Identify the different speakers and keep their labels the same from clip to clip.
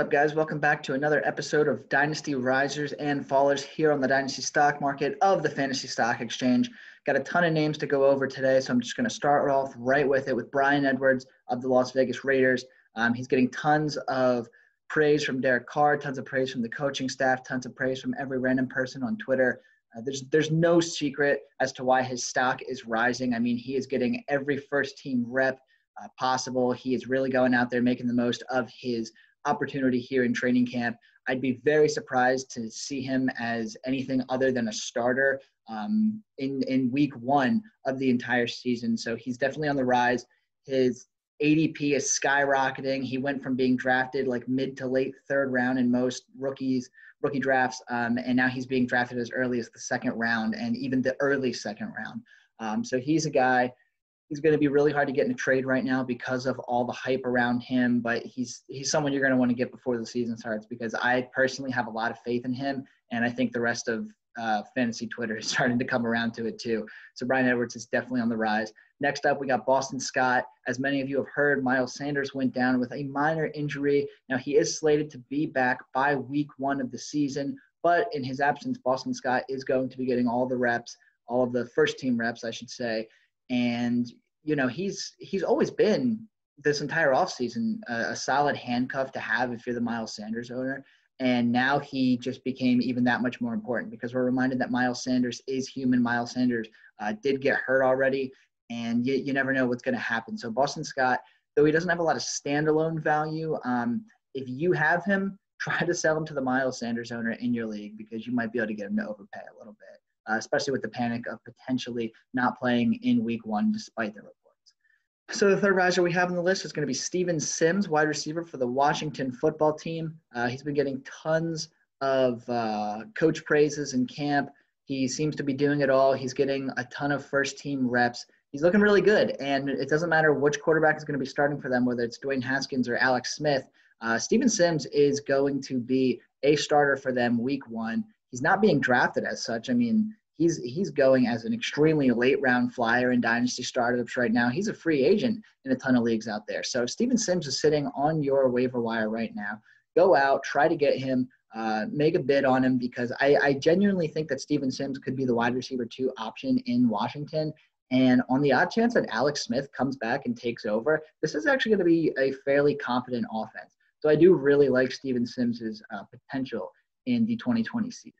Speaker 1: up, guys? Welcome back to another episode of Dynasty Risers and Fallers here on the Dynasty Stock Market of the Fantasy Stock Exchange. Got a ton of names to go over today, so I'm just going to start off right with it with Bryan Edwards of the Las Vegas Raiders. Um, he's getting tons of praise from Derek Carr, tons of praise from the coaching staff, tons of praise from every random person on Twitter. Uh, there's there's no secret as to why his stock is rising. I mean, he is getting every first team rep uh, possible. He is really going out there making the most of his opportunity here in training camp. I'd be very surprised to see him as anything other than a starter um, in in week one of the entire season. So he's definitely on the rise. His ADP is skyrocketing. He went from being drafted like mid to late third round in most rookies rookie drafts, um, and now he's being drafted as early as the second round and even the early second round. Um, so he's a guy he's going to be really hard to get in a trade right now because of all the hype around him. But he's he's someone you're going to want to get before the season starts because I personally have a lot of faith in him, and I think the rest of uh, fantasy Twitter is starting to come around to it too. So Bryan Edwards is definitely on the rise. Next up, we got Boston Scott. As many of you have heard, Miles Sanders went down with a minor injury. Now he is slated to be back by week one of the season, but in his absence, Boston Scott is going to be getting all the reps, all of the first team reps, I should say and you know he's he's always been this entire offseason a, a solid handcuff to have if you're the Miles Sanders owner. And now he just became even that much more important because we're reminded that Miles Sanders is human. Miles Sanders uh, did get hurt already, and you, you never know what's going to happen. So Boston Scott, though he doesn't have a lot of standalone value, um, if you have him, try to sell him to the Miles Sanders owner in your league because you might be able to get him to overpay a little bit uh, especially with the panic of potentially not playing in week one despite the reports. So the third riser we have on the list is going to be Steven Sims, wide receiver for the Washington football team. Uh, he's been getting tons of uh, coach praises in camp. He seems to be doing it all. He's getting a ton of first team reps. He's looking really good, and it doesn't matter which quarterback is going to be starting for them, whether it's Dwayne Haskins or Alex Smith. Uh, Steven Sims is going to be a starter for them week one he's not being drafted as such. I mean, he's he's going as an extremely late round flyer in dynasty startups right now. He's a free agent in a ton of leagues out there. So Steven Sims is sitting on your waiver wire right now. Go out, try to get him, uh, make a bid on him because I, I genuinely think that Steven Sims could be the wide receiver two option in Washington. And on the odd chance that Alex Smith comes back and takes over, this is actually going to be a fairly competent offense. So I do really like Steven Sims's uh, potential in the 2020 season.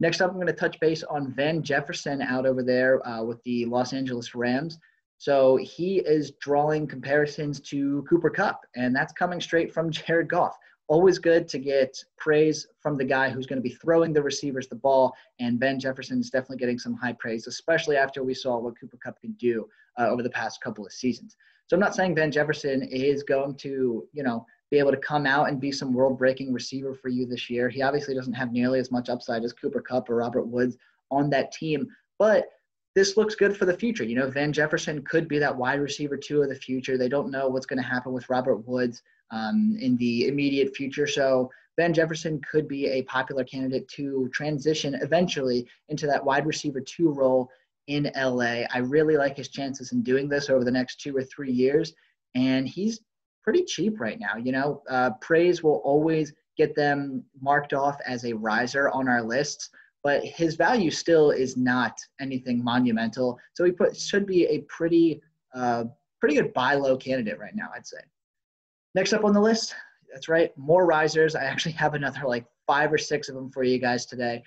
Speaker 1: Next up, I'm going to touch base on Van Jefferson out over there uh, with the Los Angeles Rams. So he is drawing comparisons to Cooper Kupp, and that's coming straight from Jared Goff. Always good to get praise from the guy who's going to be throwing the receivers the ball, and Van Jefferson is definitely getting some high praise, especially after we saw what Cooper Kupp can do uh, over the past couple of seasons. So I'm not saying Van Jefferson is going to, you know, be able to come out and be some world breaking receiver for you this year. He obviously doesn't have nearly as much upside as Cooper Kupp or Robert Woods on that team, but this looks good for the future. You know, Van Jefferson could be that wide receiver two of the future. They don't know what's going to happen with Robert Woods um, in the immediate future. So Van Jefferson could be a popular candidate to transition eventually into that wide receiver two role in LA. I really like his chances in doing this over the next two or three years. And he's pretty cheap right now. You know, uh, praise will always get them marked off as a riser on our lists, but his value still is not anything monumental. So he put should be a pretty uh, pretty good buy low candidate right now, I'd say. Next up on the list, that's right, more risers. I actually have another like five or six of them for you guys today.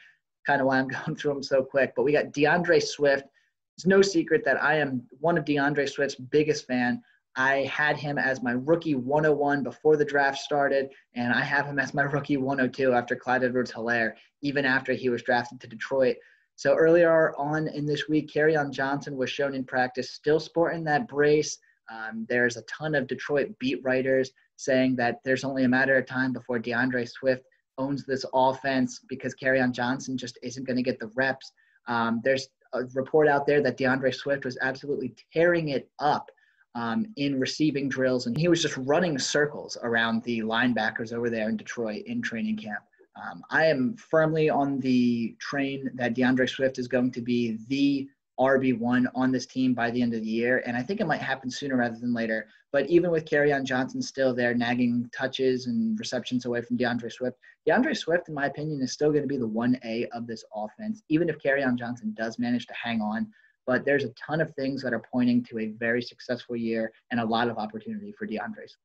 Speaker 1: Kind of why I'm going through them so quick. But we got DeAndre Swift. It's no secret that I am one of DeAndre Swift's biggest fan. I had him as my rookie 101 before the draft started, and I have him as my rookie 102 after Clyde Edwards Helaire, even after he was drafted to Detroit. So earlier on in this week, Kerryon Johnson was shown in practice, still sporting that brace. Um, there's a ton of Detroit beat writers saying that there's only a matter of time before DeAndre Swift owns this offense because Kerryon Johnson just isn't going to get the reps. Um, there's a report out there that DeAndre Swift was absolutely tearing it up um, in receiving drills, and he was just running circles around the linebackers over there in Detroit in training camp. Um, I am firmly on the train that DeAndre Swift is going to be the RB1 on this team by the end of the year, and I think it might happen sooner rather than later. But even with on Johnson still there, nagging touches and receptions away from DeAndre Swift, DeAndre Swift, in my opinion, is still going to be the 1A of this offense, even if on Johnson does manage to hang on. But there's a ton of things that are pointing to a very successful year and a lot of opportunity for DeAndre Swift.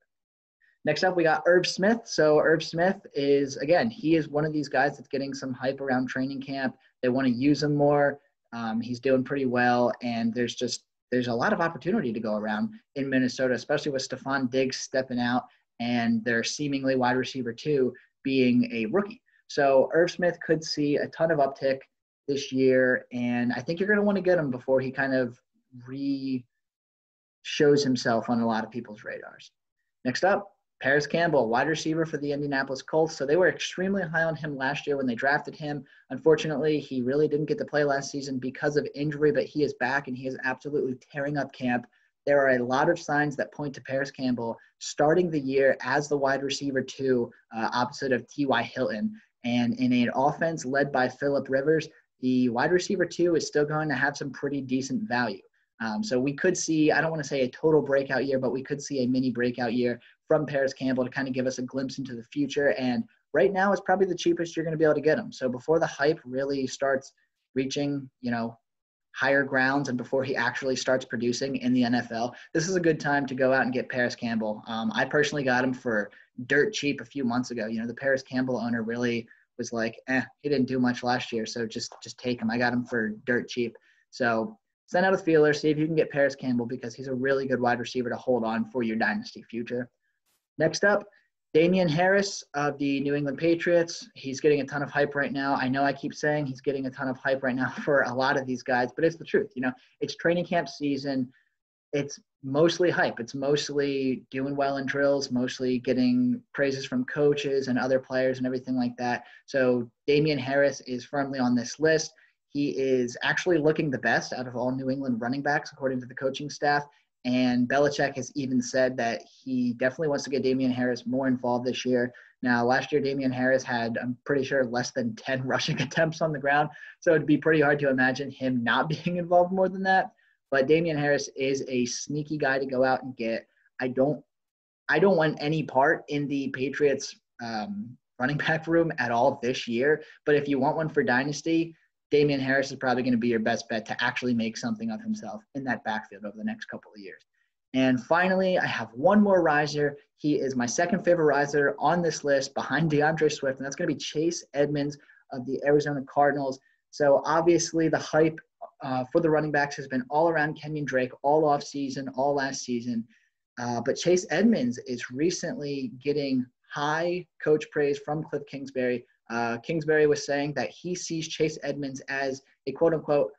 Speaker 1: Next up, we got Irv Smith. So Irv Smith is, again, he is one of these guys that's getting some hype around training camp. They want to use him more. Um, he's doing pretty well, and there's just there's a lot of opportunity to go around in Minnesota, especially with Stefon Diggs stepping out and their seemingly wide receiver two being a rookie. So Irv Smith could see a ton of uptick this year, and I think you're going to want to get him before he kind of re shows himself on a lot of people's radars. Next up, Parris Campbell, wide receiver for the Indianapolis Colts. So they were extremely high on him last year when they drafted him. Unfortunately, he really didn't get to play last season because of injury, but he is back and he is absolutely tearing up camp. There are a lot of signs that point to Parris Campbell starting the year as the wide receiver two, uh, opposite of T.Y. Hilton. And in an offense led by Philip Rivers, the wide receiver two is still going to have some pretty decent value. Um, so we could see, I don't want to say a total breakout year, but we could see a mini breakout year from Parris Campbell to kind of give us a glimpse into the future. And right now is probably the cheapest you're going to be able to get him. So before the hype really starts reaching, you know, higher grounds and before he actually starts producing in the NFL, this is a good time to go out and get Parris Campbell. Um, I personally got him for dirt cheap a few months ago. You know, the Parris Campbell owner really was like, eh, he didn't do much last year, so just just take him. I got him for dirt cheap. So send out a feeler, see if you can get Parris Campbell because he's a really good wide receiver to hold on for your dynasty future. Next up, Damien Harris of the New England Patriots. He's getting a ton of hype right now. I know I keep saying he's getting a ton of hype right now for a lot of these guys, but it's the truth. You know, it's training camp season. It's mostly hype. It's mostly doing well in drills, mostly getting praises from coaches and other players and everything like that. So Damien Harris is firmly on this list. He is actually looking the best out of all New England running backs, according to the coaching staff. And Belichick has even said that he definitely wants to get Damien Harris more involved this year. Now, last year, Damien Harris had, I'm pretty sure, less than 10 rushing attempts on the ground. So it'd be pretty hard to imagine him not being involved more than that. But Damien Harris is a sneaky guy to go out and get. I don't, I don't want any part in the Patriots um, running back room at all this year. But if you want one for Dynasty, Damien Harris is probably going to be your best bet to actually make something of himself in that backfield over the next couple of years. And finally, I have one more riser. He is my second favorite riser on this list behind DeAndre Swift, and that's going to be Chase Edmonds of the Arizona Cardinals. So obviously, the hype uh, for the running backs has been all around Kenyon Drake all off season, all last season. Uh, but Chase Edmonds is recently getting high coach praise from Cliff Kingsbury uh, Kingsbury was saying that he sees Chase Edmonds as a quote unquote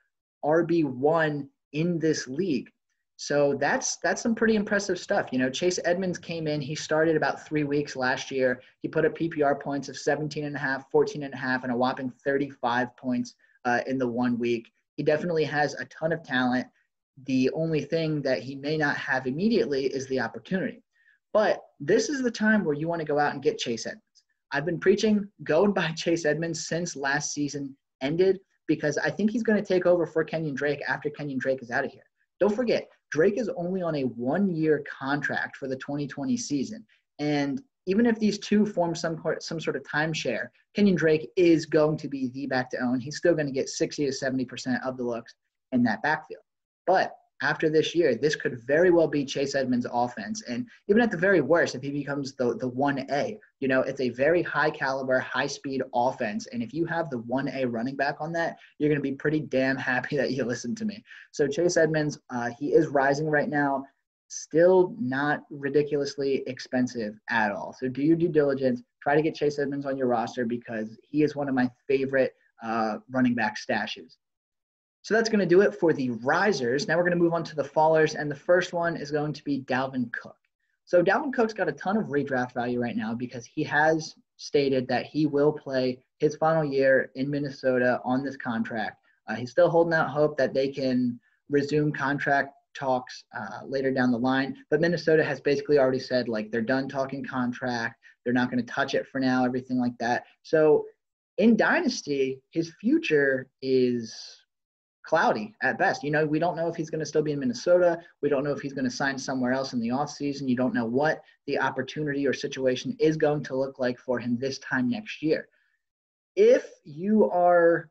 Speaker 1: RB1 in this league. So that's that's some pretty impressive stuff. You know, Chase Edmonds came in, he started about three weeks last year. He put up PPR points of 17 and a half, 14 and a half, and a whopping 35 points uh, in the one week. He definitely has a ton of talent. The only thing that he may not have immediately is the opportunity. But this is the time where you want to go out and get Chase Edmonds. I've been preaching go and buy Chase Edmonds since last season ended because I think he's going to take over for Kenyon Drake after Kenyon Drake is out of here. Don't forget, Drake is only on a one year contract for the 2020 season. And even if these two form some, some sort of timeshare, Kenyon Drake is going to be the back to own. He's still going to get 60 to 70% of the looks in that backfield. But after this year, this could very well be Chase Edmonds' offense. And even at the very worst, if he becomes the, the 1A, you know, it's a very high caliber, high speed offense. And if you have the 1A running back on that, you're going to be pretty damn happy that you listened to me. So Chase Edmonds, uh, he is rising right now, still not ridiculously expensive at all. So do your due diligence. Try to get Chase Edmonds on your roster because he is one of my favorite uh, running back stashes. So that's going to do it for the risers. Now we're going to move on to the fallers, and the first one is going to be Dalvin Cook. So Dalvin Cook's got a ton of redraft value right now because he has stated that he will play his final year in Minnesota on this contract. Uh, he's still holding out hope that they can resume contract talks uh, later down the line. But Minnesota has basically already said like they're done talking contract. They're not going to touch it for now, everything like that. So in Dynasty, his future is cloudy at best. You know, we don't know if he's going to still be in Minnesota. We don't know if he's going to sign somewhere else in the offseason. You don't know what the opportunity or situation is going to look like for him this time next year. If you are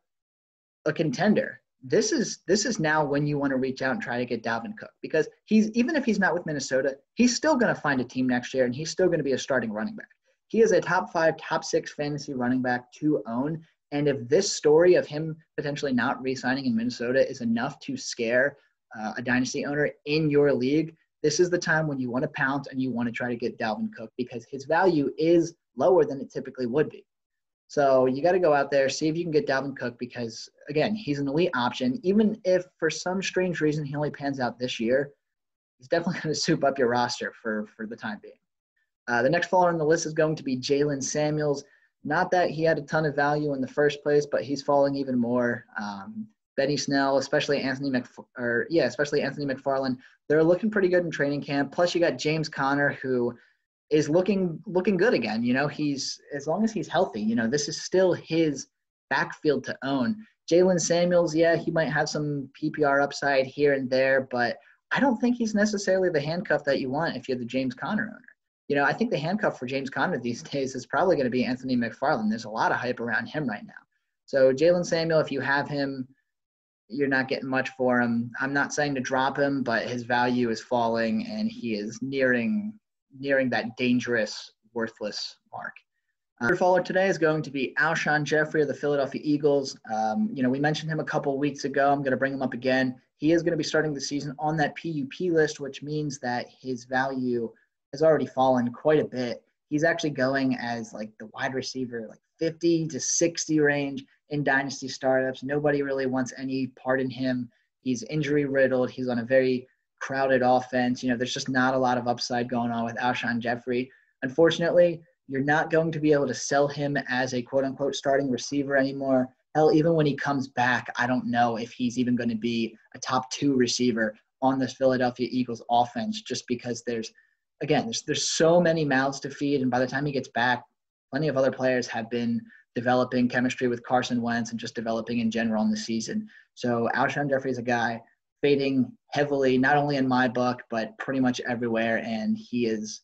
Speaker 1: a contender, this is this is now when you want to reach out and try to get Dalvin Cook because he's even if he's not with Minnesota, he's still going to find a team next year and he's still going to be a starting running back. He is a top 5, top 6 fantasy running back to own and if this story of him potentially not re-signing in Minnesota is enough to scare uh, a dynasty owner in your league, this is the time when you want to pounce and you want to try to get Dalvin Cook because his value is lower than it typically would be. So you got to go out there, see if you can get Dalvin Cook because again, he's an elite option. Even if for some strange reason he only pans out this year, he's definitely going to soup up your roster for for the time being. Uh, the next follower on the list is going to be Jaylen Samuels. Not that he had a ton of value in the first place, but he's falling even more. Um, Benny Snell, especially Anthony or yeah, especially Anthony McFarland, they're looking pretty good in training camp. Plus, you got James Conner, who is looking looking good again. You know, he's as long as he's healthy. You know, this is still his backfield to own. Jaylen Samuels, yeah, he might have some PPR upside here and there, but I don't think he's necessarily the handcuff that you want if you're the James Conner owner you know, I think the handcuff for James Conner these days is probably going to be Anthony McFarland. There's a lot of hype around him right now. So Jaylen Samuel, if you have him, you're not getting much for him. I'm not saying to drop him, but his value is falling and he is nearing nearing that dangerous, worthless mark. Our uh, follower today is going to be Alshon Jeffery of the Philadelphia Eagles. Um, you know, we mentioned him a couple weeks ago. I'm going to bring him up again. He is going to be starting the season on that PUP list, which means that his value – has already fallen quite a bit. He's actually going as like the wide receiver, like 50 to 60 range in dynasty startups. Nobody really wants any part in him. He's injury riddled. He's on a very crowded offense. You know, there's just not a lot of upside going on with Alshon Jeffery. Unfortunately, you're not going to be able to sell him as a quote unquote starting receiver anymore. Hell, even when he comes back, I don't know if he's even going to be a top two receiver on this Philadelphia Eagles offense just because there's again, there's there's so many mouths to feed, and by the time he gets back, plenty of other players have been developing chemistry with Carson Wentz and just developing in general in the season. So Alshon Jeffery is a guy fading heavily, not only in my book, but pretty much everywhere, and he is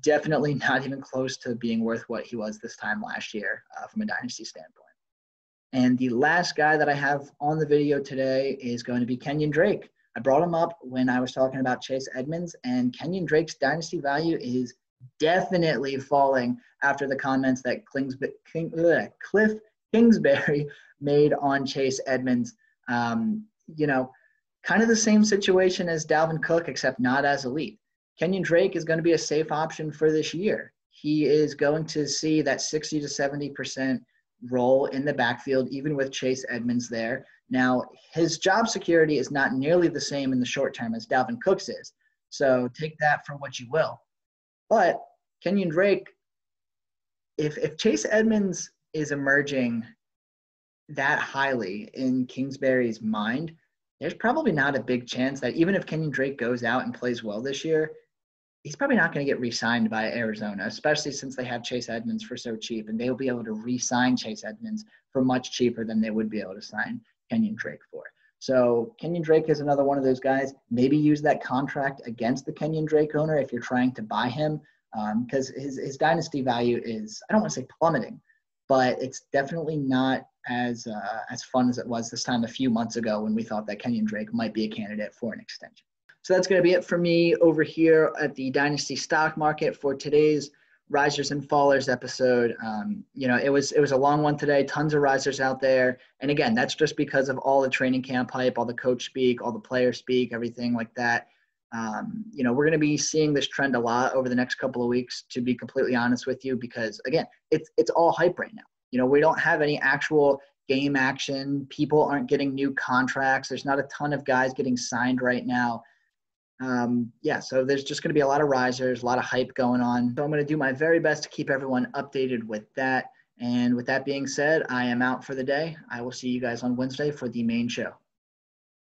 Speaker 1: definitely not even close to being worth what he was this time last year uh, from a dynasty standpoint. And the last guy that I have on the video today is going to be Kenyon Drake. I brought him up when I was talking about Chase Edmonds, and Kenyon Drake's dynasty value is definitely falling after the comments that King, Cliff Kingsbury made on Chase Edmonds. Um, you know, kind of the same situation as Dalvin Cook, except not as elite. Kenyon Drake is going to be a safe option for this year. He is going to see that 60 to 70 percent role in the backfield, even with Chase Edmonds there. Now, his job security is not nearly the same in the short term as Dalvin Cook's is. So take that for what you will. But Kenyon Drake, if, if Chase Edmonds is emerging that highly in Kingsbury's mind, there's probably not a big chance that even if Kenyon Drake goes out and plays well this year, he's probably not going to get re-signed by Arizona, especially since they have Chase Edmonds for so cheap, and they'll be able to re-sign Chase Edmonds for much cheaper than they would be able to sign Kenyon Drake for. So Kenyon Drake is another one of those guys. Maybe use that contract against the Kenyon Drake owner if you're trying to buy him, because um, his his dynasty value is I don't want to say plummeting, but it's definitely not as uh, as fun as it was this time a few months ago when we thought that Kenyon Drake might be a candidate for an extension. So that's going to be it for me over here at the Dynasty Stock Market for today's risers and fallers episode. Um, you know, it was it was a long one today. Tons of risers out there, and again, that's just because of all the training camp hype, all the coach speak, all the player speak, everything like that. Um, you know, we're going to be seeing this trend a lot over the next couple of weeks. To be completely honest with you, because again, it's it's all hype right now. You know, we don't have any actual game action. People aren't getting new contracts. There's not a ton of guys getting signed right now um, yeah, so there's just going to be a lot of risers, a lot of hype going on. So I'm going to do my very best to keep everyone updated with that. And with that being said, I am out for the day. I will see you guys on Wednesday for the main show.